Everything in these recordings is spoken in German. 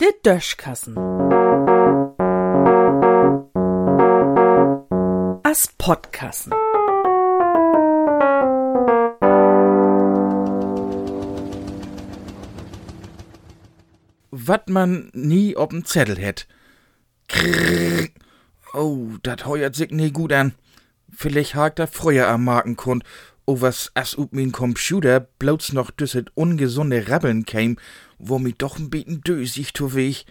Der Döschkassen. As Podkassen. wat man nie ob'n Zettel hätt. Krrrr. Oh, dat heuert sich nie gut an. Vielleicht hakt da früher am Markenkund, was as up min Computer bloß noch düsset ungesunde Rabbeln käm, wo mi doch n beten dösig tu weg.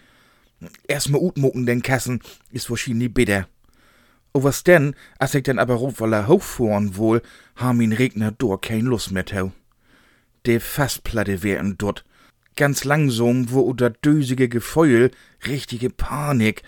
Erstmal utmucken den Kassen, is wahrscheinlich bitter. O was denn, as ich denn aber rufwaller hochfuhren wohl, ha min Regner dor kein Lust mehr tau. De Fassplatte wär'n dort ganz langsam, wo unter dösige Gefeul richtige Panik.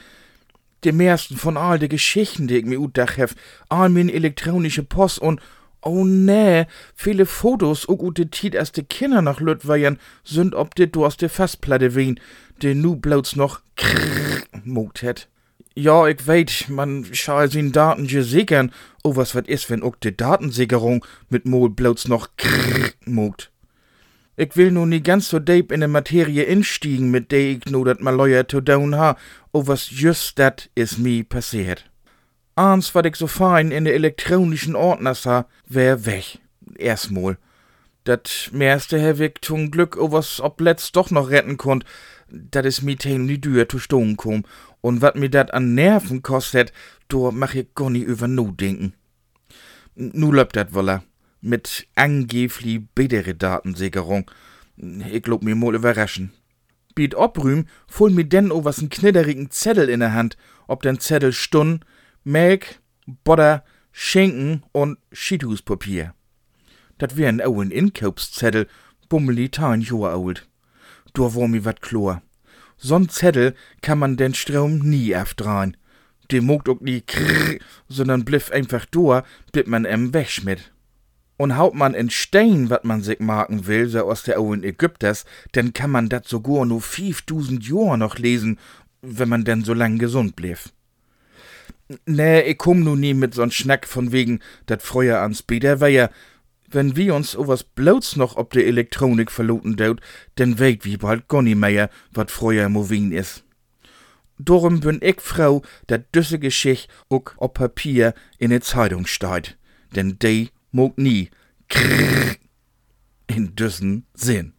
De meisten von all de Geschichten, die ich mir utdach hef, all min elektronische Post und Oh nee, viele Fotos auch ut de Tiet as de Kinder nach Lütweiern sind ob de Durst de Fassplatte wien, de nu bloß noch krrrr mogt het. Ja, ich weet, man schall sin Daten sichern, oh was wat is, wenn auch de Datensicherung mit Mol bloß noch krrrr mogt. Ich will nun nie ganz so deep in de Materie instiegen, mit der ich nur dat mal lawyer to down ha, o was just dat is mi passiert. Eins, wat ich so fein in de elektronischen Ordner sah, wär weg. Erstmal. Dat hab ich zum Glück, o was ob letzt doch noch retten konnt, dat is mi ten die Dür zu stohn kom. Und wat mir dat an Nerven kostet, do mach ich gar nie über nu denken. Nu löbt dat wolle mit angeblich bessere Datensicherung. Ich glaub mir mal überraschen. Biet obrühm, fuhl mir denn o was n knidderigen Zettel in der Hand, ob den Zettel stun, Melk, Butter, Schinken und Schiedhuspapier. Dat wär'n auch ein Inkaufszettel, bummeli ein Jahr alt. Da war mir wat klar. So'n Zettel kann man den Strom nie aufdrehen. Der mogt auch nie krrr, sondern bliff einfach da, bis man em wegschmidt. Und haut man in Stein, wat man sich marken will, so aus der Owen Ägypters, dann kann man dat sogar nur 5000 Jahre noch lesen, wenn man denn so lang gesund blieb. Nee, ich komm nu nie mit so'n Schnack von wegen, dat früher ans Beder wär ja, wenn wir uns was bloß noch ob de Elektronik verloten daut, denn weet wie bald gar nie mehr, wat früher movin is. Darum bin ich Frau, dat düsse Geschicht ook op Papier in de Zeitung steht, denn de mogt nie krrr in düssen Sinn.